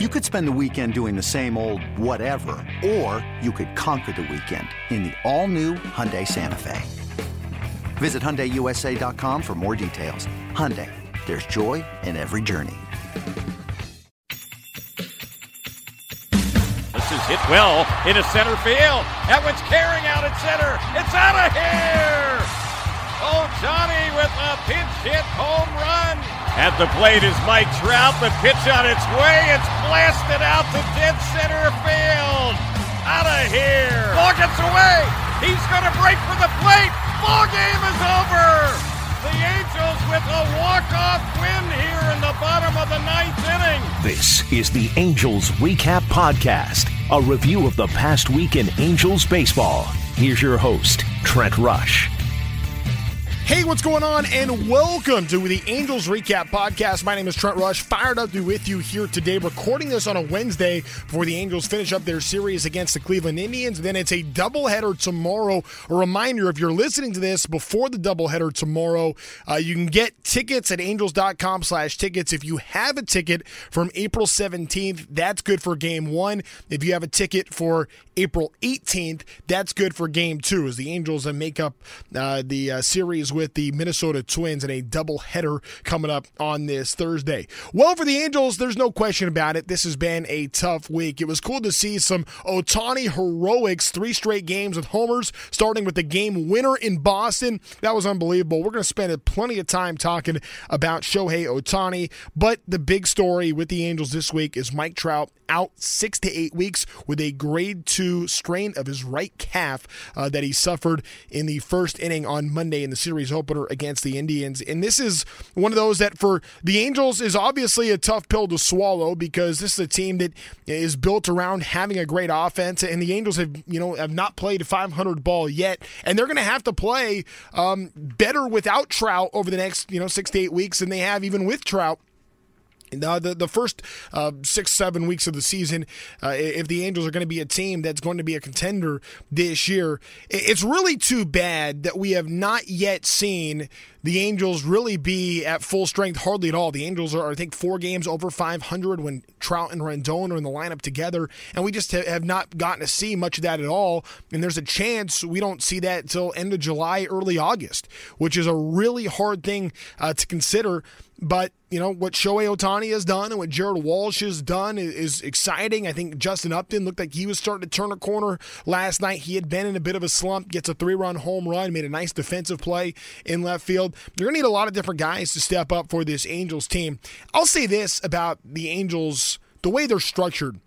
You could spend the weekend doing the same old whatever, or you could conquer the weekend in the all-new Hyundai Santa Fe. Visit HyundaiUSA.com for more details. Hyundai, there's joy in every journey. This is hit well into center field. That one's carrying out at center. It's out of here! Oh, Johnny with a pinch hit home run. At the plate is Mike Trout. The pitch on its way. It's blasted out to dead center field. Out of here. Ball gets away. He's going to break for the plate. Ball game is over. The Angels with a walk-off win here in the bottom of the ninth inning. This is the Angels Recap Podcast, a review of the past week in Angels baseball. Here's your host, Trent Rush. Hey, what's going on? And welcome to the Angels Recap Podcast. My name is Trent Rush, fired up to be with you here today, recording this on a Wednesday before the Angels finish up their series against the Cleveland Indians. Then it's a doubleheader tomorrow. A reminder if you're listening to this before the doubleheader tomorrow, uh, you can get tickets at angels.com slash tickets. If you have a ticket from April 17th, that's good for game one. If you have a ticket for April 18th, that's good for game two, as the Angels make up uh, the uh, series with the Minnesota Twins in a doubleheader coming up on this Thursday. Well, for the Angels, there's no question about it. This has been a tough week. It was cool to see some Ohtani heroics, three straight games with homers, starting with the game winner in Boston. That was unbelievable. We're going to spend plenty of time talking about Shohei Ohtani, but the big story with the Angels this week is Mike Trout out six to eight weeks with a grade two strain of his right calf uh, that he suffered in the first inning on Monday in the series opener against the Indians. And this is one of those that for the Angels is obviously a tough pill to swallow because this is a team that is built around having a great offense, and the Angels have you know have not played 500 ball yet, and they're going to have to play um, better without Trout over the next you know six to eight weeks than they have even with Trout. Uh, the the first uh, six seven weeks of the season, uh, if the Angels are going to be a team that's going to be a contender this year, it's really too bad that we have not yet seen the Angels really be at full strength hardly at all. The Angels are, I think, four games over 500 when Trout and Rendon are in the lineup together, and we just have not gotten to see much of that at all. And there's a chance we don't see that until end of July, early August, which is a really hard thing uh, to consider. But you know what Shohei Ohtani has done and what Jared Walsh has done is, is, exciting. I think Justin Upton looked like he was starting to turn a corner last night. He had been in a bit of a slump, gets a three-run home run, made a nice defensive play in left field. They're going to need a lot of different guys to step up for this Angels team. I'll say this about the Angels, the way they're structured.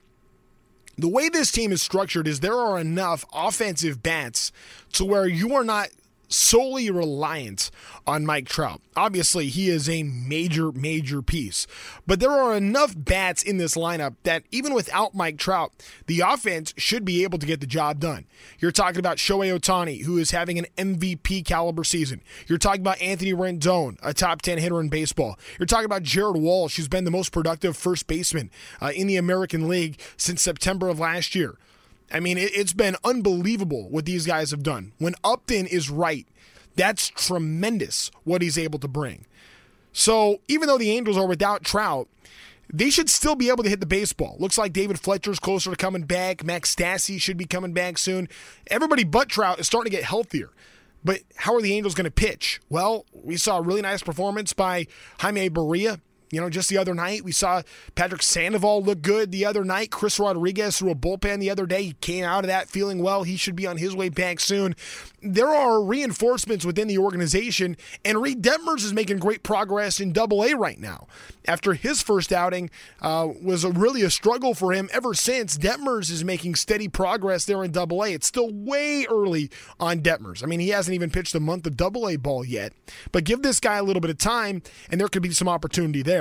The way this team is structured is there are enough offensive bats to where you are not solely reliant on Mike Trout. Obviously, he is a major, major piece. But there are enough bats in this lineup that even without Mike Trout, the offense should be able to get the job done. You're talking about Shohei Ohtani, who is having an MVP caliber season. You're talking about Anthony Rendon, a top 10 hitter in baseball. You're talking about Jared Walsh, who's been the most productive first baseman uh, in the American League since September of last year. I mean, it, has been unbelievable what these guys have done. When Upton is right, that's tremendous what he's able to bring. So even though the Angels are without Trout, they should still be able to hit the baseball. Looks like David Fletcher's closer to coming back. Max Stassi should be coming back soon. Everybody but Trout is starting to get healthier. But how are the Angels going to pitch? Well, we saw a really nice performance by Jaime Barria you know, just the other night, we saw Patrick Sandoval look good the other night. Chris Rodriguez threw a bullpen the other day. He came out of that feeling well. He should be on his way back soon. There are reinforcements within the organization, and Reid Detmers is making great progress in Double A right now. After his first outing uh, was a, really a struggle for him ever since, Detmers is making steady progress there in Double A. It's still way early on Detmers. I mean, he hasn't even pitched a month of Double A ball yet, but give this guy a little bit of time, and there could be some opportunity there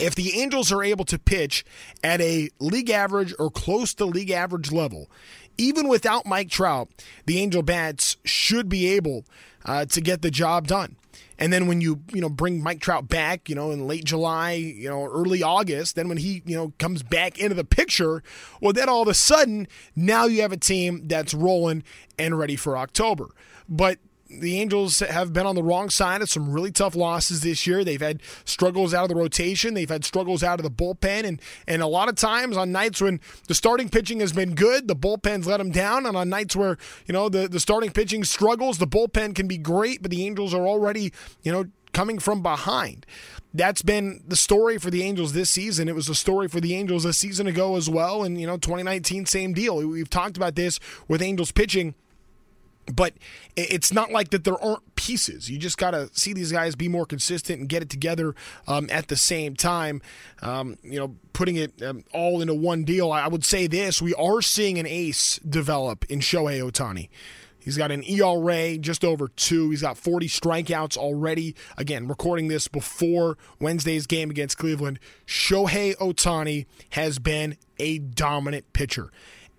if the Angels are able to pitch at a league average or close to league average level, even without Mike Trout, the Angel bats should be able uh, to get the job done. And then when you you know bring Mike Trout back, you know in late July, you know early August, then when he you know comes back into the picture, well then all of a sudden now you have a team that's rolling and ready for October. But the Angels have been on the wrong side of some really tough losses this year. They've had struggles out of the rotation, they've had struggles out of the bullpen, and and a lot of times on nights when the starting pitching has been good, the bullpen's let them down, and on nights where you know the the starting pitching struggles, the bullpen can be great, but the Angels are already you know coming from behind. That's been the story for the Angels this season. It was a story for the Angels a season ago as well, and you know 2019 same deal. We've talked about this with Angels pitching but it's not like that there aren't pieces. You just got to see these guys be more consistent and get it together um, at the same time. Um, you know, putting it um, all into one deal. I would say this: we are seeing an ace develop in Shohei Ohtani. He's got an ERA just over two. He's got 40 strikeouts already. Again, recording this before Wednesday's game against Cleveland. Shohei Ohtani has been a dominant pitcher.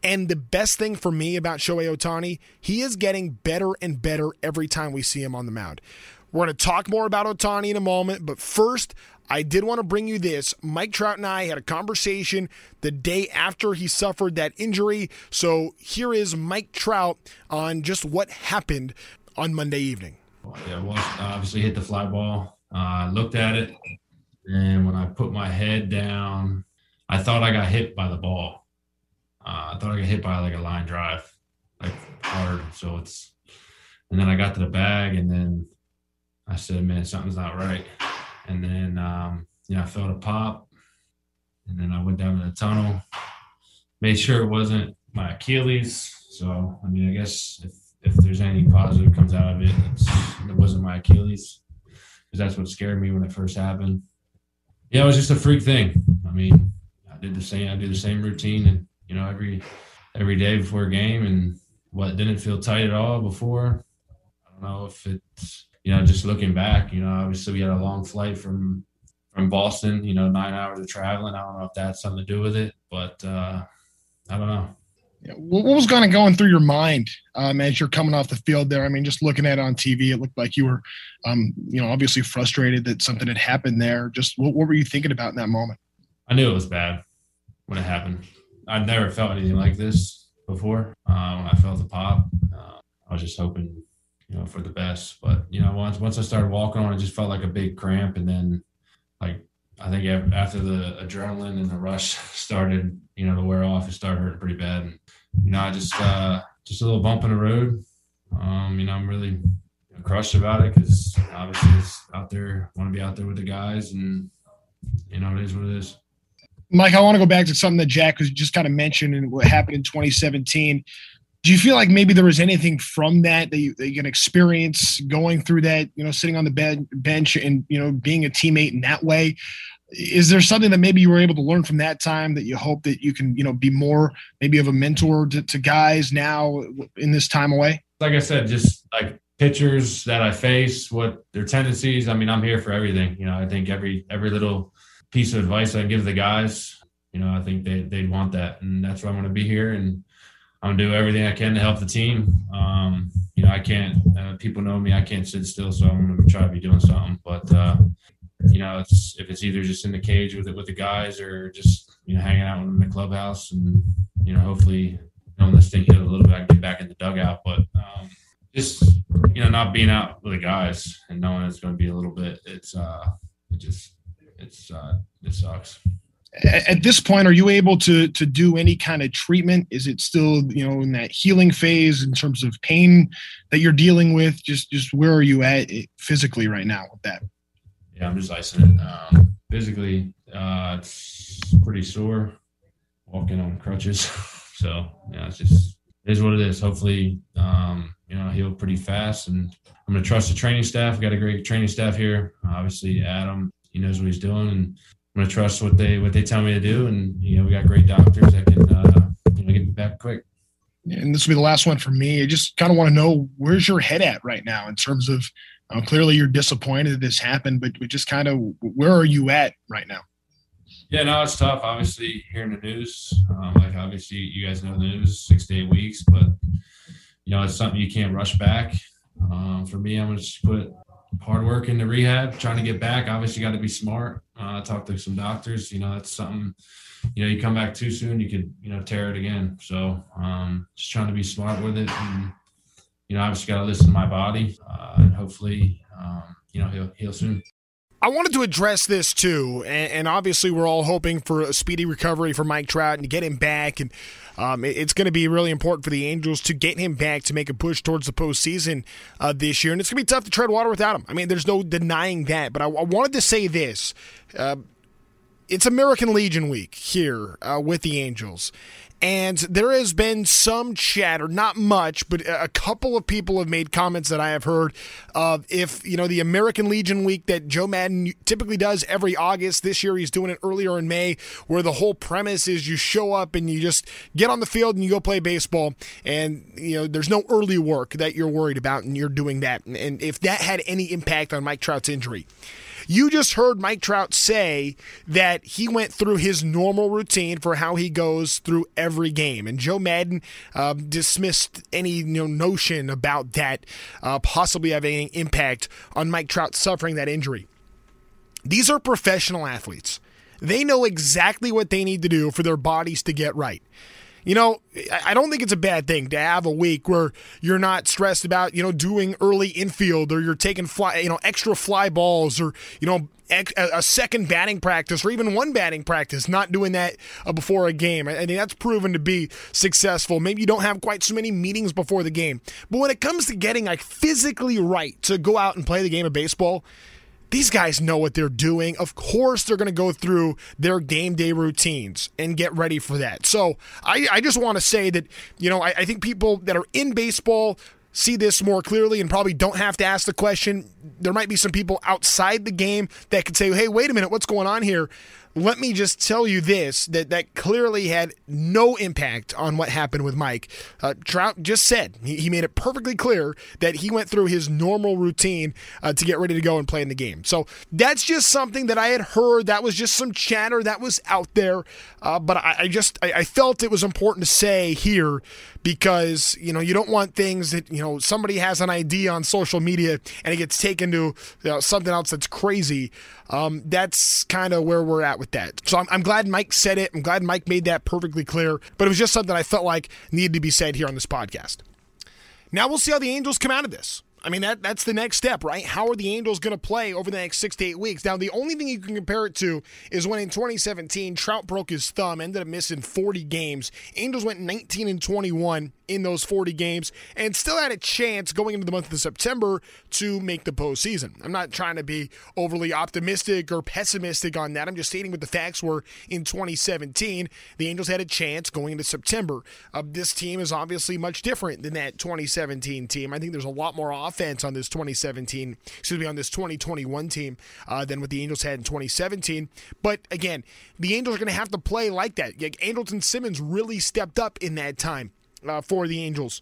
And the best thing for me about Shohei Ohtani, he is getting better and better every time we see him on the mound. We're going to talk more about Ohtani in a moment, but first, I did want to bring you this. Mike Trout and I had a conversation the day after he suffered that injury. So here is Mike Trout on just what happened on Monday evening. Yeah, well, obviously hit the fly ball. I uh, looked at it, and when I put my head down, I thought I got hit by the ball. Uh, I thought I got hit by like a line drive, like hard. So it's, and then I got to the bag, and then I said, "Man, something's not right." And then, um, you know, I felt a pop, and then I went down to the tunnel, made sure it wasn't my Achilles. So, I mean, I guess if if there's anything positive comes out of it, it wasn't my Achilles, because that's what scared me when it first happened. Yeah, it was just a freak thing. I mean, I did the same. I did the same routine and you know, every every day before a game, and what didn't feel tight at all before. I don't know if it's you know just looking back. You know, obviously we had a long flight from from Boston. You know, nine hours of traveling. I don't know if that's something to do with it, but uh, I don't know. What was kind of going through your mind um, as you're coming off the field there? I mean, just looking at it on TV, it looked like you were, um, you know, obviously frustrated that something had happened there. Just what, what were you thinking about in that moment? I knew it was bad when it happened. I've never felt anything like this before. Um, I felt the pop. Uh, I was just hoping, you know, for the best. But you know, once once I started walking on, it just felt like a big cramp, and then like I think after the adrenaline and the rush started, you know, to wear off, it started hurting pretty bad. And you know, I just uh, just a little bump in the road. Um, you know, I'm really crushed about it because obviously it's out there. Want to be out there with the guys, and you know, it is what it is. Mike, I want to go back to something that Jack was just kind of mentioned and what happened in 2017. Do you feel like maybe there was anything from that that you, that you can experience going through that, you know, sitting on the bed, bench and, you know, being a teammate in that way? Is there something that maybe you were able to learn from that time that you hope that you can, you know, be more maybe of a mentor to, to guys now in this time away? Like I said, just like pitchers that I face, what their tendencies. I mean, I'm here for everything. You know, I think every every little piece of advice I give the guys, you know, I think they they'd want that, and that's why I'm going to be here, and I'm gonna do everything I can to help the team. Um, you know, I can't. Uh, people know me. I can't sit still, so I'm going to try to be doing something. But uh, you know, it's if it's either just in the cage with it with the guys, or just you know hanging out with them in the clubhouse, and you know, hopefully, knowing this thing hit a little bit, I can get back in the dugout. But um, just you know, not being out with the guys and knowing it's going to be a little bit, it's uh, it just it's uh, it sucks. At this point, are you able to to do any kind of treatment? Is it still you know in that healing phase in terms of pain that you're dealing with? Just just where are you at physically right now with that? Yeah, I'm just icing it. Um, physically, uh, it's pretty sore. Walking on crutches, so yeah, it's just it is what it is. Hopefully, um, you know, heal pretty fast, and I'm gonna trust the training staff. We got a great training staff here. Obviously, Adam he knows what he's doing, and I'm gonna trust what they what they tell me to do. And you know, we got great doctors that can uh, you know get me back quick. And this will be the last one for me. I just kind of want to know where's your head at right now in terms of uh, clearly you're disappointed that this happened, but, just kind of where are you at right now? Yeah, no, it's tough. Obviously, hearing the news, um, like obviously you guys know the news, six to eight weeks, but you know it's something you can't rush back. Um, for me, I'm gonna just put hard work into rehab, trying to get back. Obviously, got to be smart. Uh, talk to some doctors. You know, that's something. You know, you come back too soon, you could you know tear it again. So um, just trying to be smart with it, and you know, just got to listen to my body, uh, and hopefully, um, you know, he'll heal soon. I wanted to address this too, and, obviously we're all hoping for a speedy recovery for Mike Trout and to get him back. And um, it, it's going to be really important for the Angels to get him back to make a push towards the postseason uh, this year. And it's going to be tough to tread water without him. I mean, there's no denying that. But I, I wanted to say this. Uh, it's American Legion week here uh, with the Angels. And there has been some chatter, not much, but a couple of people have made comments that I have heard of if, you know, the American Legion week that Joe Maddon typically does every August. This year he's doing it earlier in May, where the whole premise is you show up and you just get on the field and you go play baseball. And, you know, there's no early work that you're worried about, and you're doing that. And if that had any impact on Mike Trout's injury, you just heard Mike Trout say that he went through his normal routine for how he goes through every game, and Joe Maddon uh, dismissed any you know, notion about that uh, possibly having an impact on Mike Trout suffering that injury. These are professional athletes. They know exactly what they need to do for their bodies to get right you know, I don't think it's a bad thing to have a week where you're not stressed about, you know, doing early infield or you're taking fly, you know, extra fly balls or, you know, a second batting practice or even one batting practice, not doing that uh, before a game. I think that's proven to be successful. Maybe you don't have quite so many meetings before the game. But when it comes to getting like physically right to go out and play the game of baseball, these guys know what they're doing. Of course, they're going to go through their game day routines and get ready for that. So I, I just want to say that, you know, I, I think people that are in baseball see this more clearly and probably don't have to ask the question. There might be some people outside the game that could say, hey, wait a minute, what's going on here? Let me just tell you this that that clearly had no impact on what happened with Mike. Uh, Trout just said he, he, made it perfectly clear that he went through his normal routine uh, to get ready to go and play in the game. So that's just something that I had heard. That was just some chatter that was out there, uh, but I, I just I, I felt it was important to say here because you know you don't want things that you know somebody has an idea on social media and it gets taken to you know, something else that's crazy. Um, that's kind of where we're at with that. So I'm, I'm glad Mike said it. I'm glad Mike made that perfectly clear. But it was just something I felt like needed to be said here on this podcast. Now we'll see how the Angels come out of this. I mean, that that's the next step, right? How are the Angels going to play over the next six to eight weeks? Now, the only thing you can compare it to is when in 2017, Trout broke his thumb, ended up missing 40 games. Angels went 19 and 21 in those 40 games and still had a chance going into the month of September to make the postseason. I'm not trying to be overly optimistic or pessimistic on that. I'm just stating what the facts were in 2017. The Angels had a chance going into September. Uh, this team is obviously much different than that 2017 team. I think there's a lot more offense on this 2017, excuse me, on this 2021 team uh, than what the Angels had in 2017. But again, the Angels are going to have to play like that. Like Simmons really stepped up in that time uh, for the Angels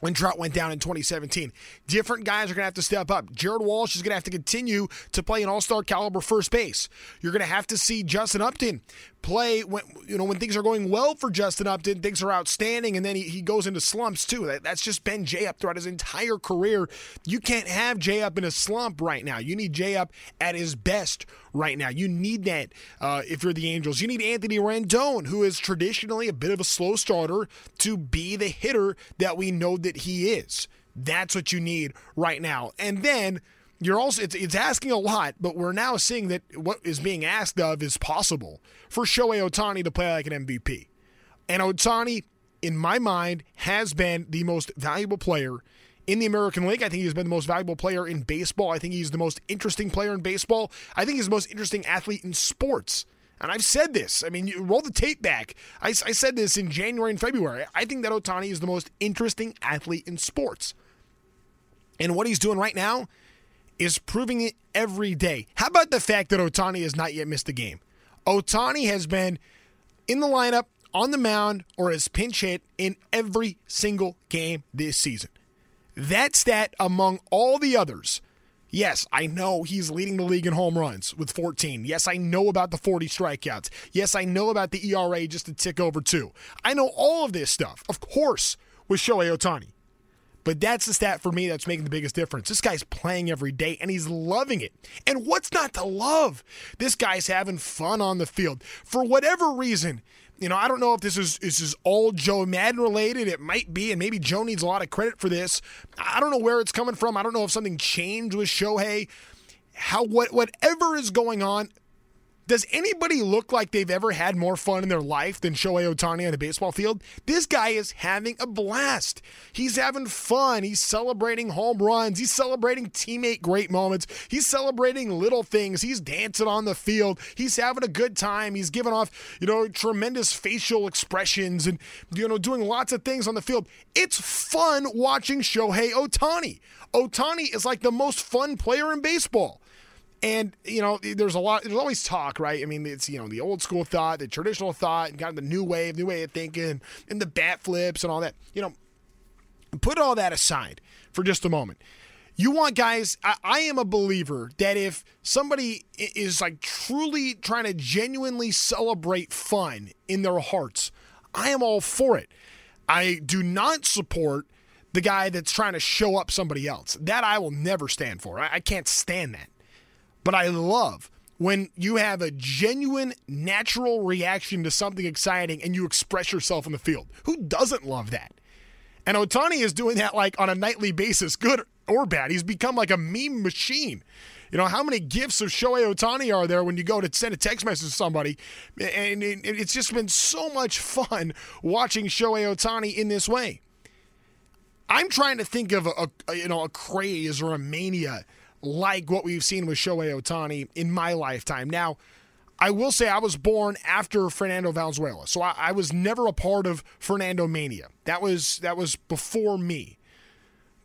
when Trout went down in 2017. Different guys are going to have to step up. Jared Walsh is going to have to continue to play an all-star caliber first base. You're going to have to see Justin Upton play when you know when things are going well for Justin Upton, things are outstanding, and then he, he goes into slumps too. That, that's just been J Up throughout his entire career. You can't have J Up in a slump right now. You need J Up at his best right now. You need that uh, if you're the Angels. You need Anthony Rendon, who is traditionally a bit of a slow starter, to be the hitter that we know that he is. That's what you need right now. And then you're also it's, it's asking a lot, but we're now seeing that what is being asked of is possible for Shohei Ohtani to play like an MVP. And Ohtani, in my mind, has been the most valuable player in the American League. I think he's been the most valuable player in baseball. I think he's the most interesting player in baseball. I think he's the most interesting athlete in sports. And I've said this. I mean, roll the tape back. I, I said this in January and February. I think that Ohtani is the most interesting athlete in sports. And what he's doing right now is proving it every day. How about the fact that Ohtani has not yet missed a game? Ohtani has been in the lineup, on the mound, or has pinch hit in every single game this season. That's that stat among all the others. Yes, I know he's leading the league in home runs with 14. Yes, I know about the 40 strikeouts. Yes, I know about the ERA just to tick over two. I know all of this stuff, of course, with Shohei Ohtani. But that's the stat for me that's making the biggest difference. This guy's playing every day and he's loving it. And what's not to love? This guy's having fun on the field. For whatever reason, you know, I don't know if this is this is all Joe Maddon related. It might be, and maybe Joe needs a lot of credit for this. I don't know where it's coming from. I don't know if something changed with Shohei. How what whatever is going on, does anybody look like they've ever had more fun in their life than Shohei Ohtani on a baseball field? This guy is having a blast. He's having fun. He's celebrating home runs. He's celebrating teammate great moments. He's celebrating little things. He's dancing on the field. He's having a good time. He's giving off, you know, tremendous facial expressions and, you know, doing lots of things on the field. It's fun watching Shohei Ohtani. Ohtani is like the most fun player in baseball. And you know, there's a lot. There's always talk, right? I mean, it's you know the old school thought, the traditional thought, and kind of the new wave, new way of thinking, and the bat flips and all that. You know, put all that aside for just a moment. You want guys. I, I am a believer that if somebody is like truly trying to genuinely celebrate fun in their hearts, I am all for it. I do not support the guy that's trying to show up somebody else. That I will never stand for. I, I can't stand that. But I love when you have a genuine, natural reaction to something exciting and you express yourself in the field. Who doesn't love that? And Ohtani is doing that like on a nightly basis, good or bad. He's become like a meme machine. You know, how many gifts of Shohei Ohtani are there when you go to send a text message to somebody? And it's just been so much fun watching Shohei Ohtani in this way. I'm trying to think of a, a you know a craze or a mania like what we've seen with Shohei Ohtani in my lifetime. Now, I will say I was born after Fernando Valenzuela, so I, I, was never a part of Fernando mania. That was that was before me.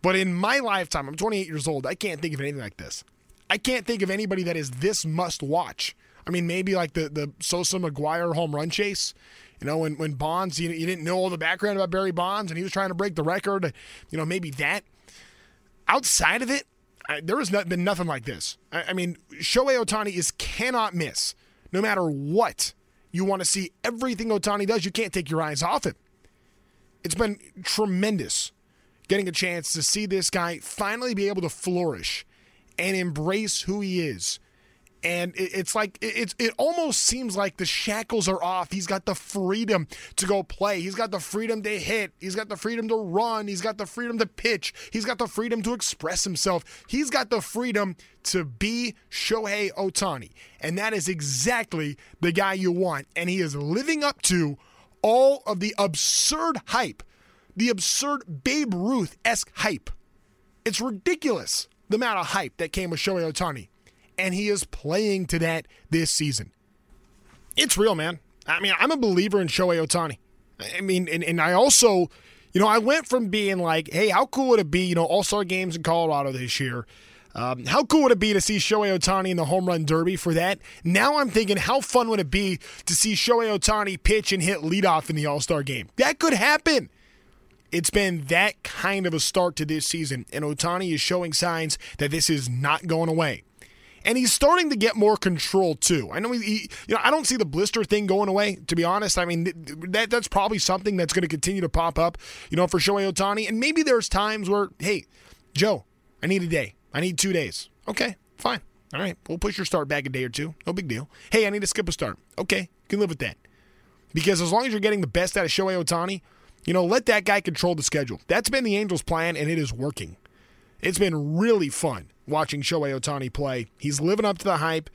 But in my lifetime, I'm 28 years old. I can't think of anything like this. I can't think of anybody that is this must watch. I mean, maybe like the the Sosa McGwire home run chase. You know, when when Bonds, you, you didn't know all the background about Barry Bonds, and he was trying to break the record. You know, maybe that. Outside of it, I, there has not, been nothing like this. I, I mean, Shohei Ohtani is cannot miss. No matter what, you want to see everything Ohtani does. You can't take your eyes off it. It's been tremendous getting a chance to see this guy finally be able to flourish and embrace who he is and it's like it's it almost seems like the shackles are off. He's got the freedom to go play. He's got the freedom to hit. He's got the freedom to run. He's got the freedom to pitch. He's got the freedom to express himself. He's got the freedom to be Shohei Ohtani. And that is exactly the guy you want. And he is living up to all of the absurd hype, the absurd Babe Ruth esque hype. It's ridiculous the amount of hype that came with Shohei Ohtani and he is playing to that this season. It's real, man. I mean, I'm a believer in Shohei Ohtani. I mean, and, and I also, you know, I went from being like, hey, how cool would it be, you know, All Star games in Colorado this year? Um, how cool would it be to see Shohei Ohtani in the home run derby for that? Now I'm thinking, how fun would it be to see Shohei Ohtani pitch and hit leadoff in the All Star game? That could happen. It's been that kind of a start to this season, and Ohtani is showing signs that this is not going away and he's starting to get more control too. I know he, he, you know, I don't see the blister thing going away. To be honest, I mean that that's probably something that's going to continue to pop up. You know, for Shohei Ohtani, and maybe there's times where, hey, Joe, I need a day, I need two days. Okay, fine, all right, we'll push your start back a day or two. No big deal. Hey, I need to skip a start. Okay, can live with that. Because as long as you're getting the best out of Shohei Ohtani, you know, let that guy control the schedule. That's been the Angels' plan, and it is working. It's been really fun watching Shohei Ohtani play. He's living up to the hype,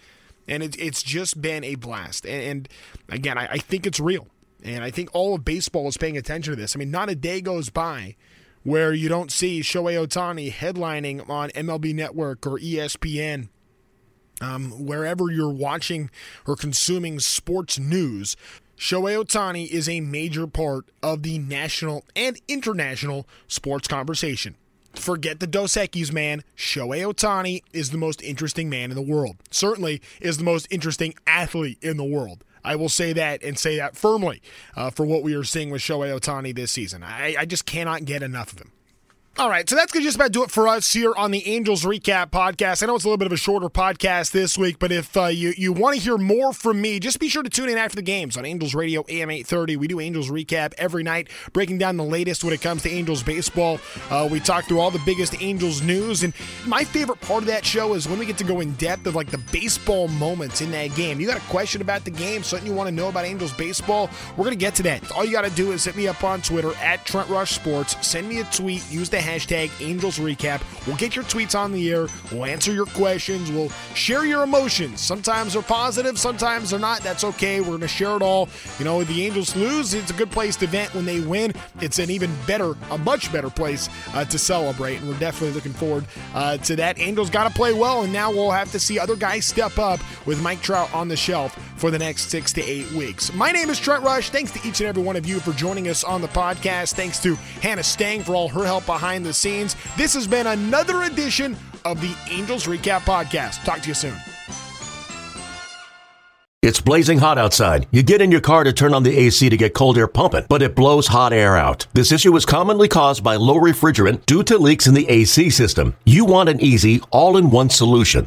and it, it's just been a blast. And, and again, I, I think it's real. And I think all of baseball is paying attention to this. I mean, not a day goes by where you don't see Shohei Ohtani headlining on MLB Network or ESPN. Um, wherever you're watching or consuming sports news, Shohei Ohtani is a major part of the national and international sports conversation. Forget the Dos Equis, man. Shohei Ohtani is the most interesting man in the world. Certainly is the most interesting athlete in the world. I will say that and say that firmly uh, for what we are seeing with Shohei Ohtani this season. I, I just cannot get enough of him. All right, so that's going to just about do it for us here on the Angels Recap podcast. I know it's a little bit of a shorter podcast this week, but if uh, you, you want to hear more from me, just be sure to tune in after the games on Angels Radio AM 830. We do Angels Recap every night, breaking down the latest when it comes to Angels baseball. Uh, we talk through all the biggest Angels news, and my favorite part of that show is when we get to go in depth of like the baseball moments in that game. You got a question about the game, something you want to know about Angels baseball, we're going to get to that. All you got to do is hit me up on Twitter at Trent Rush Sports, send me a tweet, use the hashtag Angels Recap. We'll get your tweets on the air. We'll answer your questions. We'll share your emotions. Sometimes they're positive, sometimes they're not. That's okay. We're going to share it all. You know, the Angels lose, it's a good place to vent. When they win, it's an even better, a much better place uh, to celebrate. And we're definitely looking forward uh, to that. Angels got to play well, and now we'll have to see other guys step up with Mike Trout on the shelf for the next six to eight weeks. My name is Trent Rush. Thanks to each and every one of you for joining us on the podcast. Thanks to Hannah Stang for all her help behind the scenes. This has been another edition of the Angels Recap Podcast. Talk to you soon. It's blazing hot outside. You get in your car to turn on the AC to get cold air pumping, but it blows hot air out. This issue is commonly caused by low refrigerant due to leaks in the AC system. You want an easy, all in one solution